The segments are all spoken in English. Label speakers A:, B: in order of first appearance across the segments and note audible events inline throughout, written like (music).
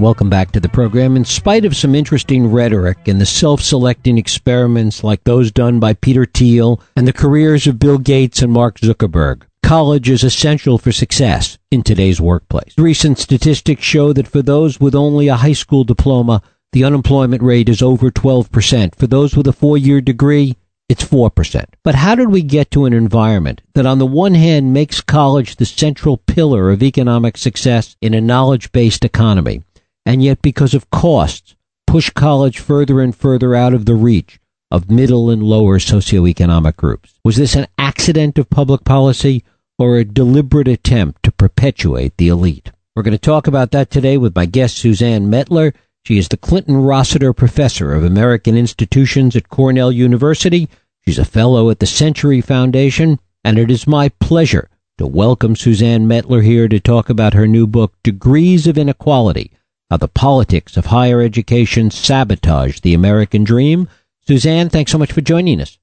A: Welcome back to the program. In spite of some interesting rhetoric and the self selecting experiments like those done by Peter Thiel and the careers of Bill Gates and Mark Zuckerberg, college is essential for success in today's workplace. Recent statistics show that for those with only a high school diploma, the unemployment rate is over 12%. For those with a four year degree, it's 4%. But how did we get to an environment that on the one hand makes college the central pillar of economic success in a knowledge based economy, and yet because of costs, push college further and further out of the reach of middle and lower socioeconomic groups? Was this an accident of public policy or a deliberate attempt to perpetuate the elite? We're going to talk about that today with my guest, Suzanne Mettler. She is the Clinton Rossiter Professor of American Institutions at Cornell University. She's a fellow at the Century Foundation, and it is my pleasure to welcome Suzanne Mettler here to talk about her new book, Degrees of Inequality How the Politics of Higher Education Sabotage the American Dream. Suzanne, thanks so much for joining us.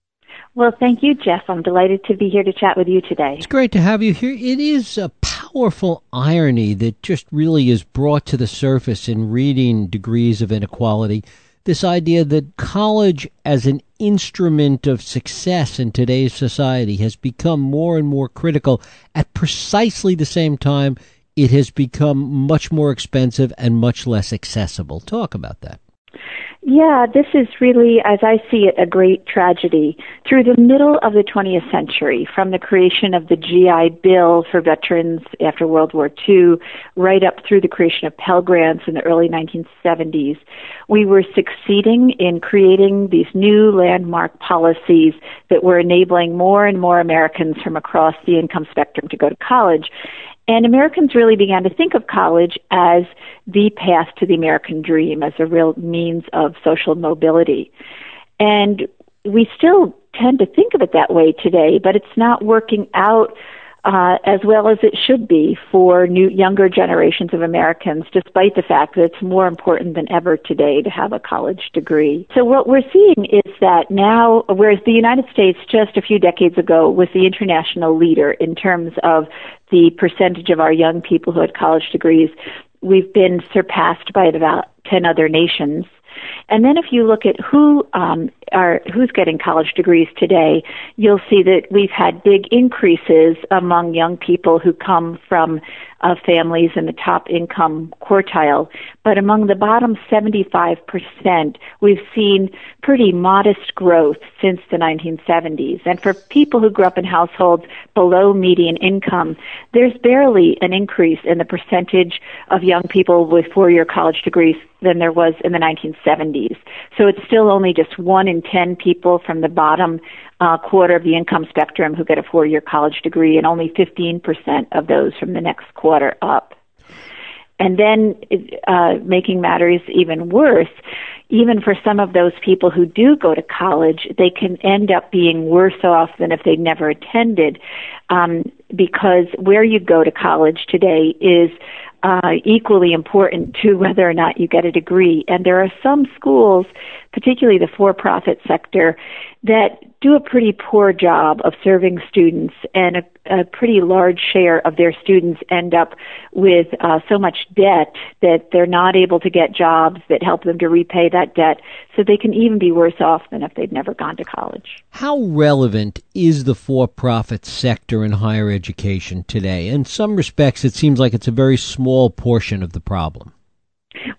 B: Well, thank you, Jeff. I'm delighted to be here to chat with you today.
A: It's great to have you here. It is a powerful irony that just really is brought to the surface in reading Degrees of Inequality. This idea that college as an instrument of success in today's society has become more and more critical at precisely the same time it has become much more expensive and much less accessible. Talk about that.
B: Yeah, this is really, as I see it, a great tragedy. Through the middle of the 20th century, from the creation of the GI Bill for veterans after World War II, right up through the creation of Pell Grants in the early 1970s, we were succeeding in creating these new landmark policies that were enabling more and more Americans from across the income spectrum to go to college. And Americans really began to think of college as the path to the American dream, as a real means of social mobility. And we still tend to think of it that way today, but it's not working out uh, as well as it should be for new younger generations of Americans, despite the fact that it's more important than ever today to have a college degree. So what we're seeing is that now, whereas the United States just a few decades ago was the international leader in terms of the percentage of our young people who had college degrees, we've been surpassed by about 10 other nations. And then if you look at who um, are who's getting college degrees today, you'll see that we've had big increases among young people who come from uh, families in the top income quartile. But among the bottom 75%, we've seen pretty modest growth since the 1970s. And for people who grew up in households below median income, there's barely an increase in the percentage of young people with four-year college degrees than there was in the 1970s. So it's still only just one in 10 people from the bottom uh, quarter of the income spectrum who get a four year college degree, and only 15% of those from the next quarter up. And then, uh, making matters even worse, even for some of those people who do go to college, they can end up being worse off than if they'd never attended, um, because where you go to college today is uh, equally important to whether or not you get a degree. And there are some schools, particularly the for-profit sector, that do a pretty poor job of serving students, and a, a pretty large share of their students end up with uh, so much debt that they're not able to get jobs that help them to repay that debt, so they can even be worse off than if they'd never gone to college.
A: How relevant is the for profit sector in higher education today? In some respects, it seems like it's a very small portion of the problem.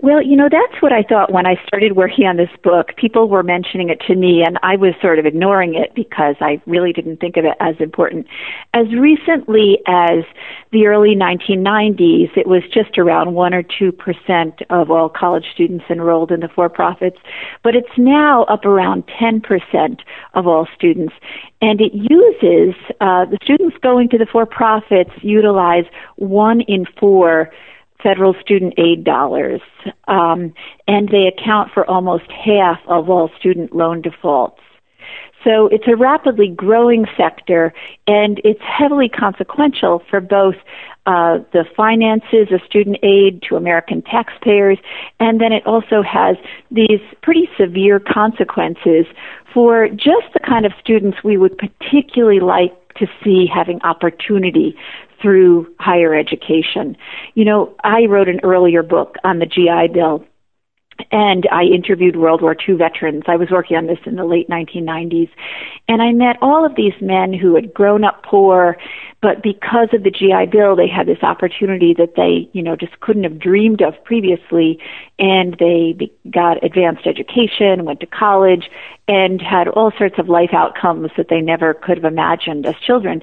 B: Well, you know, that's what I thought when I started working on this book. People were mentioning it to me, and I was sort of ignoring it because I really didn't think of it as important. As recently as the early 1990s, it was just around 1 or 2% of all college students enrolled in the for profits, but it's now up around 10% of all students. And it uses, uh, the students going to the for profits utilize one in four federal student aid dollars, um, and they account for almost half of all student loan defaults. So it's a rapidly growing sector, and it's heavily consequential for both uh, the finances of student aid to American taxpayers, and then it also has these pretty severe consequences for just the kind of students we would particularly like to see having opportunity through higher education. You know, I wrote an earlier book on the GI Bill and I interviewed World War II veterans. I was working on this in the late 1990s. And I met all of these men who had grown up poor, but because of the GI Bill, they had this opportunity that they, you know, just couldn't have dreamed of previously. And they got advanced education, went to college, and had all sorts of life outcomes that they never could have imagined as children.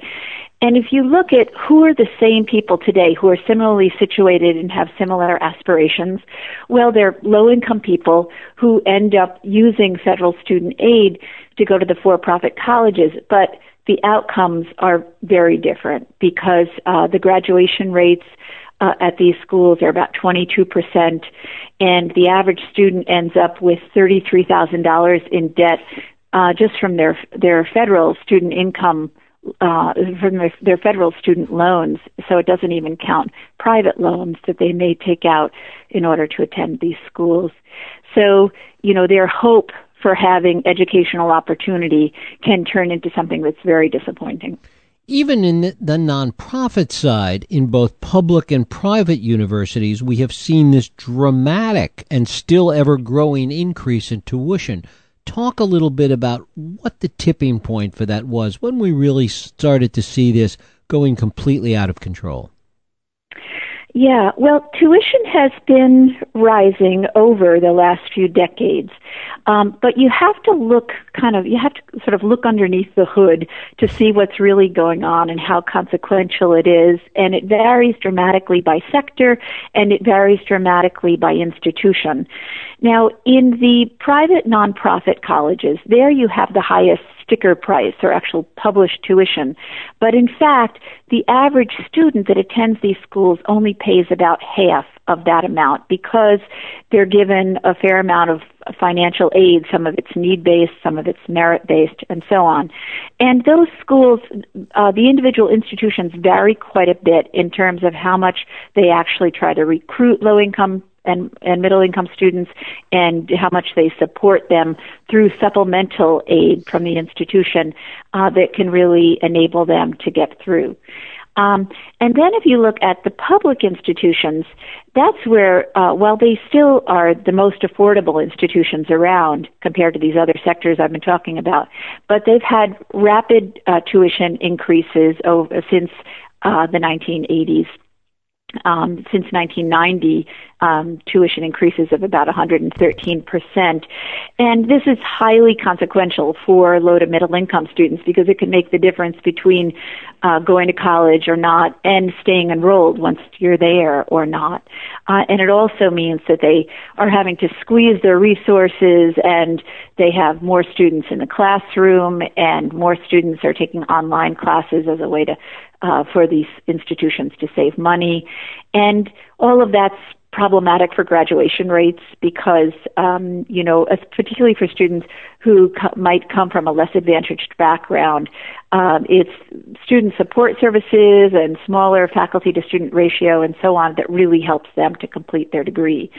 B: And if you look at who are the same people today who are similarly situated and have similar aspirations, well, they're low income people who end up using federal student aid to go to the for profit colleges. But the outcomes are very different because uh, the graduation rates uh, at these schools are about 22%, and the average student ends up with $33,000 in debt uh, just from their their federal student income uh, from their, their federal student loans, so it doesn't even count private loans that they may take out in order to attend these schools. So, you know, their hope for having educational opportunity can turn into something that's very disappointing.
A: Even in the, nonprofit side, in both public and private universities, we have seen this dramatic and still ever growing increase in tuition talk a little bit about what the tipping point for that was when we really started to see this going completely out of control.
B: Yeah, well, tuition has been rising over the last few decades, um, but you have to look kind of, you have to sort of look underneath the hood to see what's really going on and how consequential it is. And it varies dramatically by sector and it varies dramatically by institution. Now, in the private nonprofit colleges, there you have the highest sticker price or actual published tuition. But in fact, the average student that attends these schools only pays about half of that amount because they're given a fair amount of financial aid. Some of it's need based, some of it's merit based, and so on. And those schools, uh, the individual institutions vary quite a bit in terms of how much they actually try to recruit low income and, and middle income students and how much they support them through supplemental aid from the institution uh, that can really enable them to get through. Um, and then if you look at the public institutions, that's where, uh, while they still are the most affordable institutions around compared to these other sectors I've been talking about, but they've had rapid uh, tuition increases over, since uh, the 1980s um, since 1990, um, tuition increases of about 113%. And this is highly consequential for low to middle income students because it can make the difference between uh, going to college or not and staying enrolled once you're there or not. Uh, and it also means that they are having to squeeze their resources and they have more students in the classroom and more students are taking online classes as a way to uh, for these institutions to save money. And all of that's problematic for graduation rates because, um, you know, particularly for students who co- might come from a less advantaged background, um, it's student support services and smaller faculty to student ratio and so on that really helps them to complete their degree.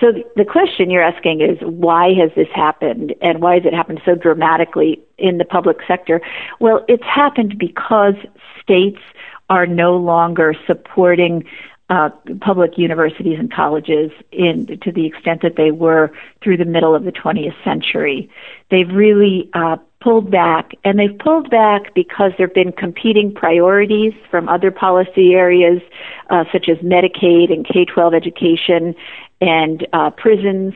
B: So th- the question you're asking is why has this happened and why has it happened so dramatically in the public sector? Well, it's happened because states are no longer supporting uh, public universities and colleges in to the extent that they were through the middle of the 20th century. They've really uh, pulled back, and they've pulled back because there have been competing priorities from other policy areas, uh, such as Medicaid and K-12 education and uh, prisons.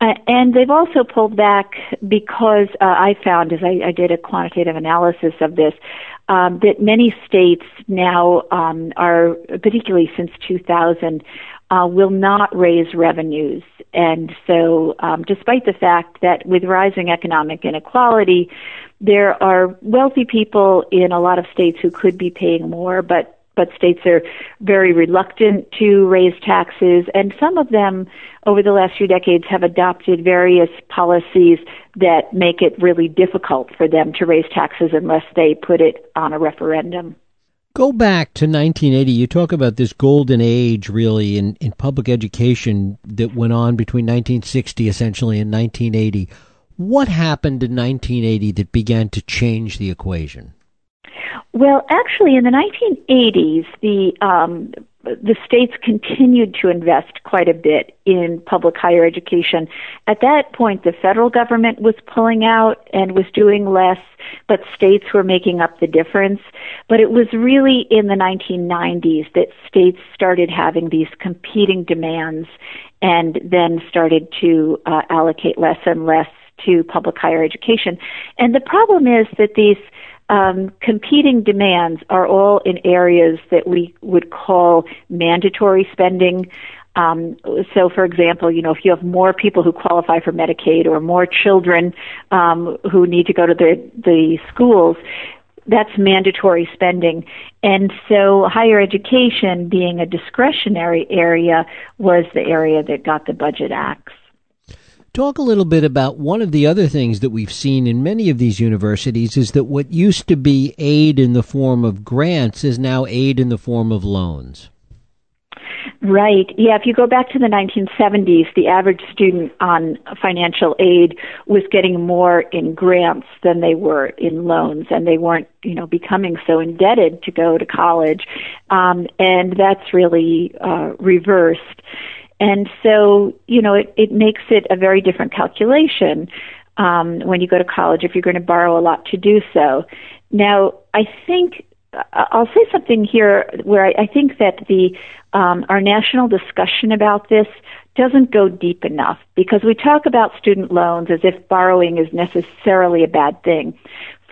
B: Uh, and they've also pulled back because uh, I found, as I, I did a quantitative analysis of this, um, that many states now um, are, particularly since 2000, uh, will not raise revenues. And so, um, despite the fact that with rising economic inequality, there are wealthy people in a lot of states who could be paying more, but but states are very reluctant to raise taxes, and some of them over the last few decades have adopted various policies that make it really difficult for them to raise taxes unless they put it on a referendum.
A: Go back to 1980. You talk about this golden age, really, in, in public education that went on between 1960 essentially and 1980. What happened in 1980 that began to change the equation?
B: Well, actually, in the 1980s, the um, the states continued to invest quite a bit in public higher education. At that point, the federal government was pulling out and was doing less, but states were making up the difference. But it was really in the 1990s that states started having these competing demands and then started to uh, allocate less and less to public higher education. And the problem is that these um, competing demands are all in areas that we would call mandatory spending. Um, so, for example, you know, if you have more people who qualify for Medicaid or more children um, who need to go to the the schools, that's mandatory spending. And so, higher education, being a discretionary area, was the area that got the budget axe.
A: Talk a little bit about one of the other things that we've seen in many of these universities is that what used to be aid in the form of grants is now aid in the form of loans.
B: Right. Yeah, if you go back to the 1970s, the average student on financial aid was getting more in grants than they were in loans, and they weren't, you know, becoming so indebted to go to college. Um, and that's really uh, reversed. And so, you know, it, it makes it a very different calculation um, when you go to college if you're going to borrow a lot to do so. Now, I think I'll say something here where I, I think that the um, our national discussion about this doesn't go deep enough because we talk about student loans as if borrowing is necessarily a bad thing.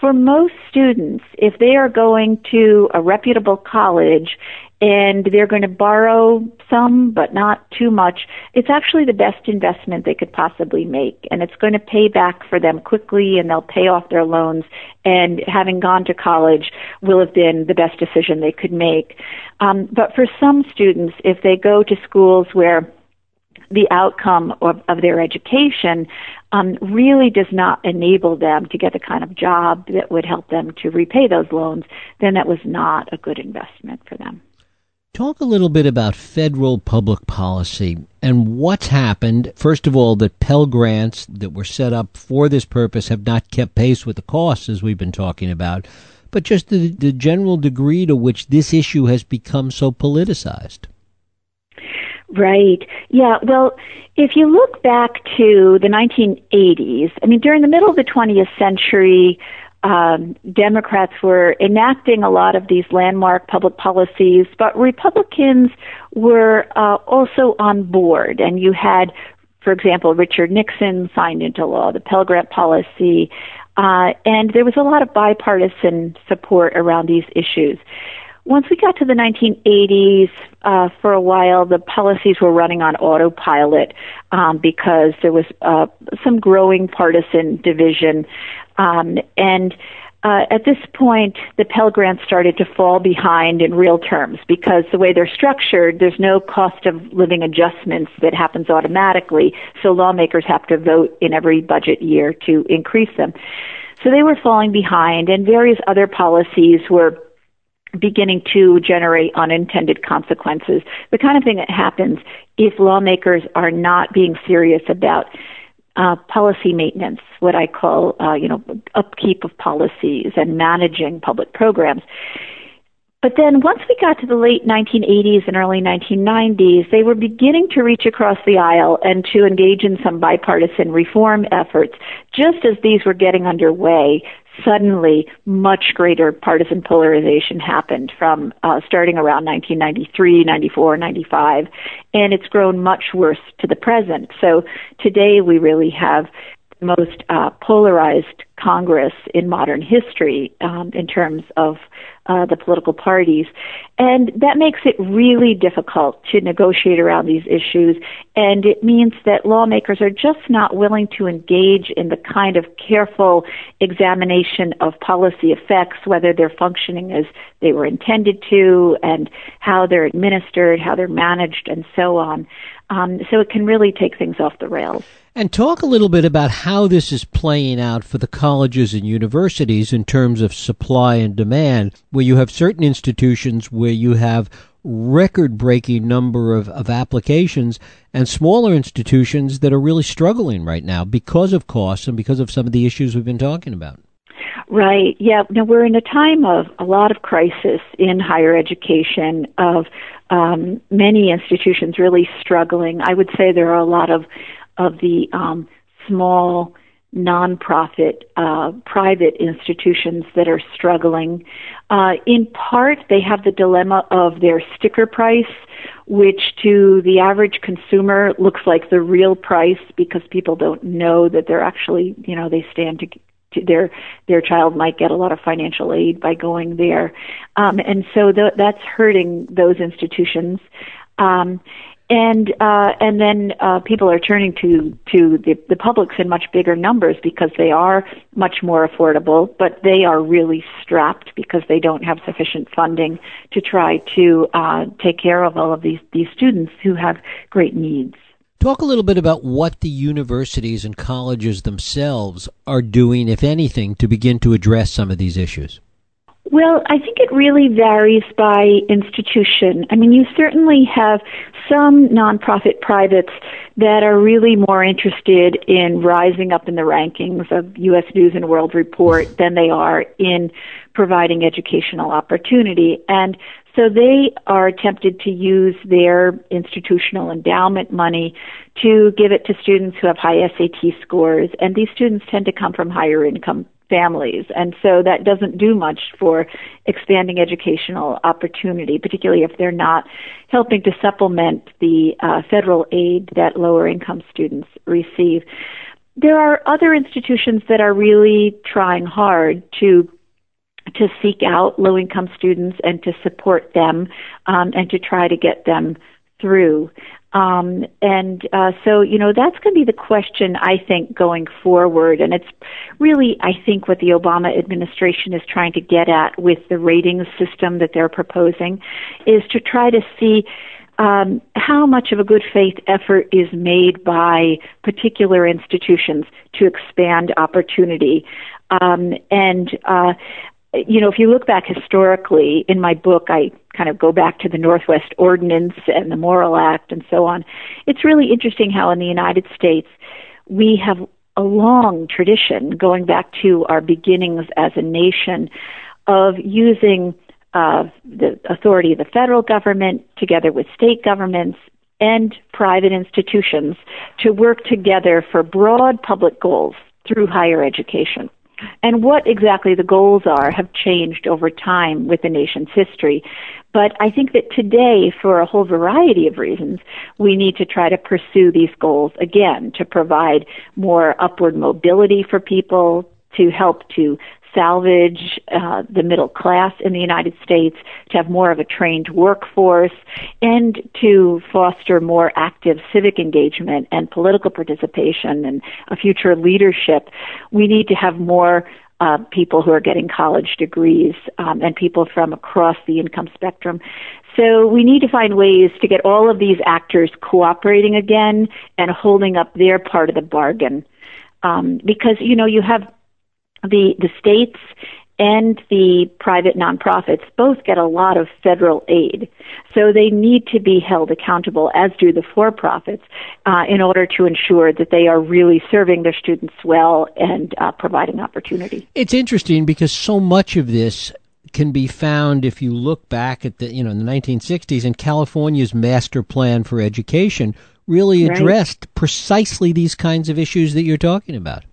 B: For most students, if they are going to a reputable college and they're going to borrow some, but not too much. It's actually the best investment they could possibly make, and it's going to pay back for them quickly, and they'll pay off their loans. And having gone to college will have been the best decision they could make. Um, but for some students, if they go to schools where the outcome of, of their education um, really does not enable them to get the kind of job that would help them to repay those loans, then that was not a good investment for them.
A: Talk a little bit about federal public policy and what's happened. First of all, that Pell Grants that were set up for this purpose have not kept pace with the costs, as we've been talking about, but just the, the general degree to which this issue has become so politicized.
B: Right. Yeah. Well, if you look back to the 1980s, I mean, during the middle of the 20th century, um, Democrats were enacting a lot of these landmark public policies, but Republicans were uh, also on board. And you had, for example, Richard Nixon signed into law the Pell Grant policy, uh, and there was a lot of bipartisan support around these issues. Once we got to the 1980s, uh, for a while, the policies were running on autopilot um, because there was uh, some growing partisan division um, and uh, at this point, the Pell Grants started to fall behind in real terms because the way they're structured, there's no cost of living adjustments that happens automatically. So lawmakers have to vote in every budget year to increase them. So they were falling behind, and various other policies were beginning to generate unintended consequences. The kind of thing that happens if lawmakers are not being serious about uh, policy maintenance, what I call, uh, you know, upkeep of policies and managing public programs. But then once we got to the late 1980s and early 1990s, they were beginning to reach across the aisle and to engage in some bipartisan reform efforts. Just as these were getting underway, suddenly much greater partisan polarization happened from uh, starting around 1993, 94, 95, and it's grown much worse to the present. So today we really have most uh, polarized Congress in modern history um, in terms of uh, the political parties. And that makes it really difficult to negotiate around these issues. And it means that lawmakers are just not willing to engage in the kind of careful examination of policy effects, whether they're functioning as they were intended to, and how they're administered, how they're managed, and so on. Um, so it can really take things off the rails.
A: And talk a little bit about how this is playing out for the colleges and universities in terms of supply and demand, where you have certain institutions where you have record breaking number of, of applications and smaller institutions that are really struggling right now because of costs and because of some of the issues we've been talking about.
B: Right. Yeah. Now we're in a time of a lot of crisis in higher education, of um, many institutions really struggling. I would say there are a lot of of the um, small nonprofit uh, private institutions that are struggling. Uh, in part, they have the dilemma of their sticker price, which to the average consumer looks like the real price because people don't know that they're actually, you know, they stand to their their child might get a lot of financial aid by going there, um, and so th- that's hurting those institutions. Um, and uh, and then uh, people are turning to to the, the publics in much bigger numbers because they are much more affordable, but they are really strapped because they don't have sufficient funding to try to uh, take care of all of these these students who have great needs.
A: Talk a little bit about what the universities and colleges themselves are doing, if anything, to begin to address some of these issues.
B: Well, I think it really varies by institution. I mean, you certainly have some nonprofit privates that are really more interested in rising up in the rankings of U.S. News and World Report than they are in providing educational opportunity. And so they are tempted to use their institutional endowment money to give it to students who have high SAT scores. And these students tend to come from higher income families. And so that doesn't do much for expanding educational opportunity, particularly if they're not helping to supplement the uh, federal aid that lower income students receive. There are other institutions that are really trying hard to to seek out low income students and to support them um, and to try to get them through. Um, and uh, so, you know, that's going to be the question, I think, going forward. And it's really, I think, what the Obama administration is trying to get at with the ratings system that they're proposing is to try to see um, how much of a good faith effort is made by particular institutions to expand opportunity. Um, and uh, you know, if you look back historically in my book, I kind of go back to the Northwest Ordinance and the Morrill Act and so on. It's really interesting how in the United States we have a long tradition going back to our beginnings as a nation of using uh, the authority of the federal government together with state governments and private institutions to work together for broad public goals through higher education. And what exactly the goals are have changed over time with the nation's history. But I think that today, for a whole variety of reasons, we need to try to pursue these goals again to provide more upward mobility for people, to help to salvage uh, the middle class in the United States, to have more of a trained workforce, and to foster more active civic engagement and political participation and a future leadership. We need to have more uh, people who are getting college degrees um, and people from across the income spectrum. So we need to find ways to get all of these actors cooperating again and holding up their part of the bargain. Um, because you know you have the the states and the private nonprofits both get a lot of federal aid. So they need to be held accountable, as do the for profits, uh, in order to ensure that they are really serving their students well and uh, providing opportunity.
A: It's interesting because so much of this can be found if you look back at the you know in the 1960s and California's master plan for education really addressed right. precisely these kinds of issues that you're talking about.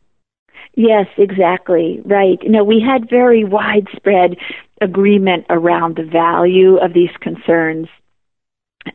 B: Yes, exactly. Right. You know, we had very widespread agreement around the value of these concerns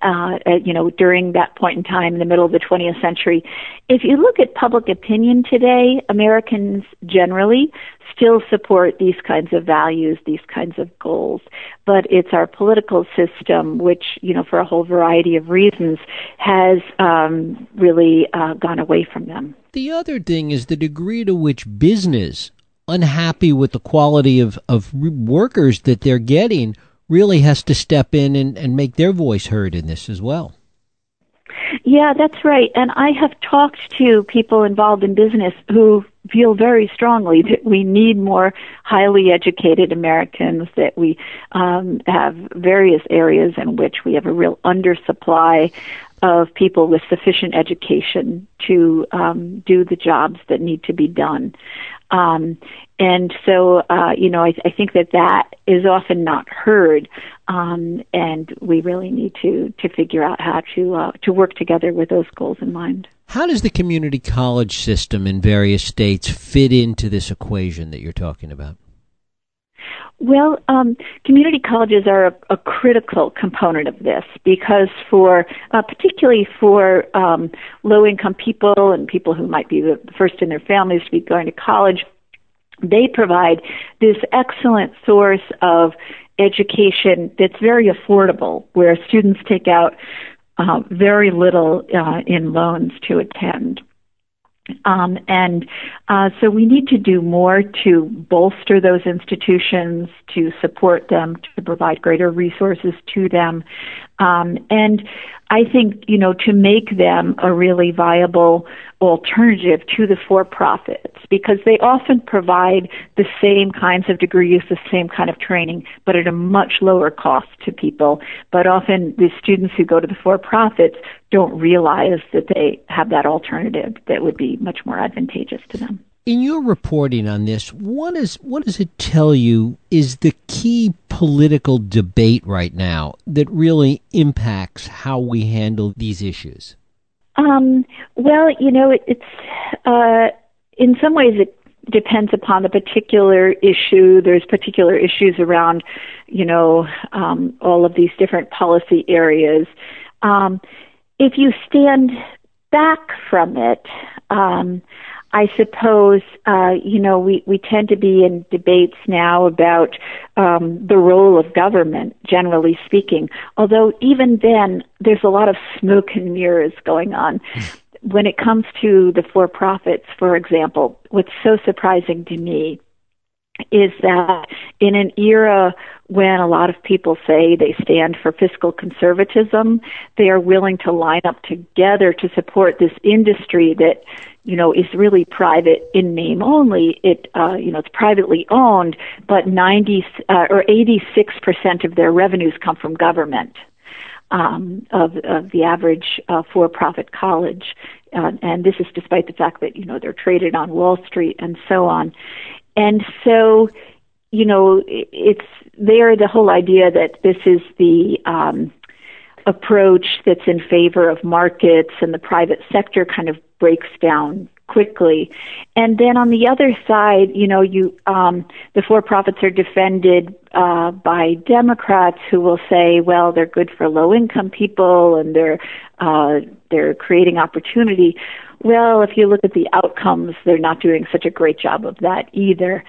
B: uh, you know, during that point in time in the middle of the 20th century. If you look at public opinion today, Americans generally still support these kinds of values, these kinds of goals, but it's our political system, which, you know, for a whole variety of reasons, has um, really uh, gone away from them.
A: The other thing is the degree to which business, unhappy with the quality of, of workers that they're getting, really has to step in and, and make their voice heard in this as well.
B: Yeah, that's right. And I have talked to people involved in business who feel very strongly that we need more highly educated Americans, that we um, have various areas in which we have a real undersupply of people with sufficient education to um, do the jobs that need to be done. Um, and so, uh, you know, I, I think that that is often not heard, um, and we really need to to figure out how to uh, to work together with those goals in mind.
A: How does the community college system in various states fit into this equation that you're talking about?
B: Well, um, community colleges are a, a, critical component of this because, for uh, particularly for um, low-income people and people who might be the first in their families to be going to college, they provide this excellent source of education that's very affordable, where students take out uh, very little uh, in loans to attend. Um, and uh, so we need to do more to bolster those institutions, to support them, to provide greater resources to them. Um, and I think, you know, to make them a really viable alternative to the for profits because they often provide the same kinds of degrees, the same kind of training, but at a much lower cost to people. But often the students who go to the for profits don't realize that they have that alternative that would be much more advantageous to them.
A: In your reporting on this, what is what does it tell you is the key political debate right now that really impacts how we handle these issues?
B: Um, well, you know, it, it's uh, in some ways it depends upon the particular issue. There's particular issues around, you know, um, all of these different policy areas. Um, if you stand back from it, um, I suppose, uh, you know, we, we tend to be in debates now about um, the role of government, generally speaking. Although even then, there's a lot of smoke and mirrors going on. when it comes to the for-profits, for example, what's so surprising to me is that in an era when a lot of people say they stand for fiscal conservatism, they are willing to line up together to support this industry that you know, is really private in name only. It, uh, you know, it's privately owned, but 90 uh, or 86 percent of their revenues come from government. Um, of, of the average uh, for-profit college, uh, and this is despite the fact that you know they're traded on Wall Street and so on, and so you know it's there the whole idea that this is the um, approach that's in favor of markets and the private sector kind of breaks down quickly. And then on the other side, you know, you um, the for-profits are defended uh, by Democrats who will say, well, they're good for low-income people and they're uh, they're creating opportunity. Well, if you look at the outcomes, they're not doing such a great job of that either.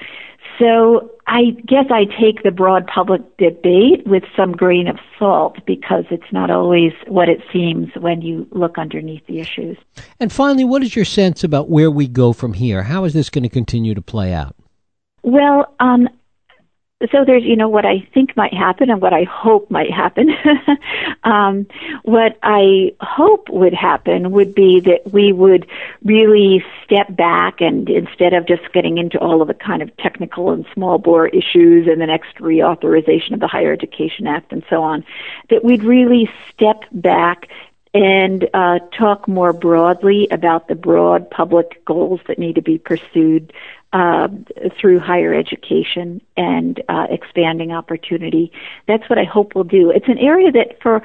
B: So I guess I take the broad public debate with some grain of salt because it's not always what it seems when you look underneath the issues.
A: And finally, what is your sense about where we go from here? How is this going to continue to play out?
B: Well, um, so there's you know what I think might happen and what I hope might happen. (laughs) um, what I hope would happen would be that we would really step back and instead of just getting into all of the kind of technical and small bore issues and the next reauthorization of the Higher Education Act and so on, that we'd really step back and uh, talk more broadly about the broad public goals that need to be pursued uh, through higher education and uh, expanding opportunity. That's what I hope we'll do. It's an area that for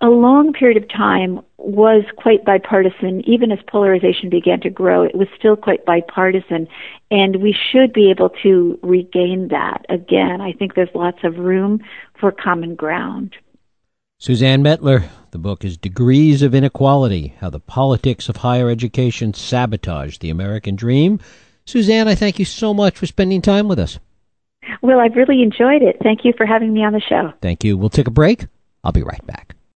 B: a long period of time was quite bipartisan. Even as polarization began to grow, it was still quite bipartisan. And we should be able to regain that again. I think there's lots of room for common ground.
A: Suzanne Mettler, the book is Degrees of Inequality How the Politics of Higher Education Sabotage the American Dream. Suzanne, I thank you so much for spending time with us.
B: Well, I've really enjoyed it. Thank you for having me on the show.
A: Thank you. We'll take a break. I'll be right back.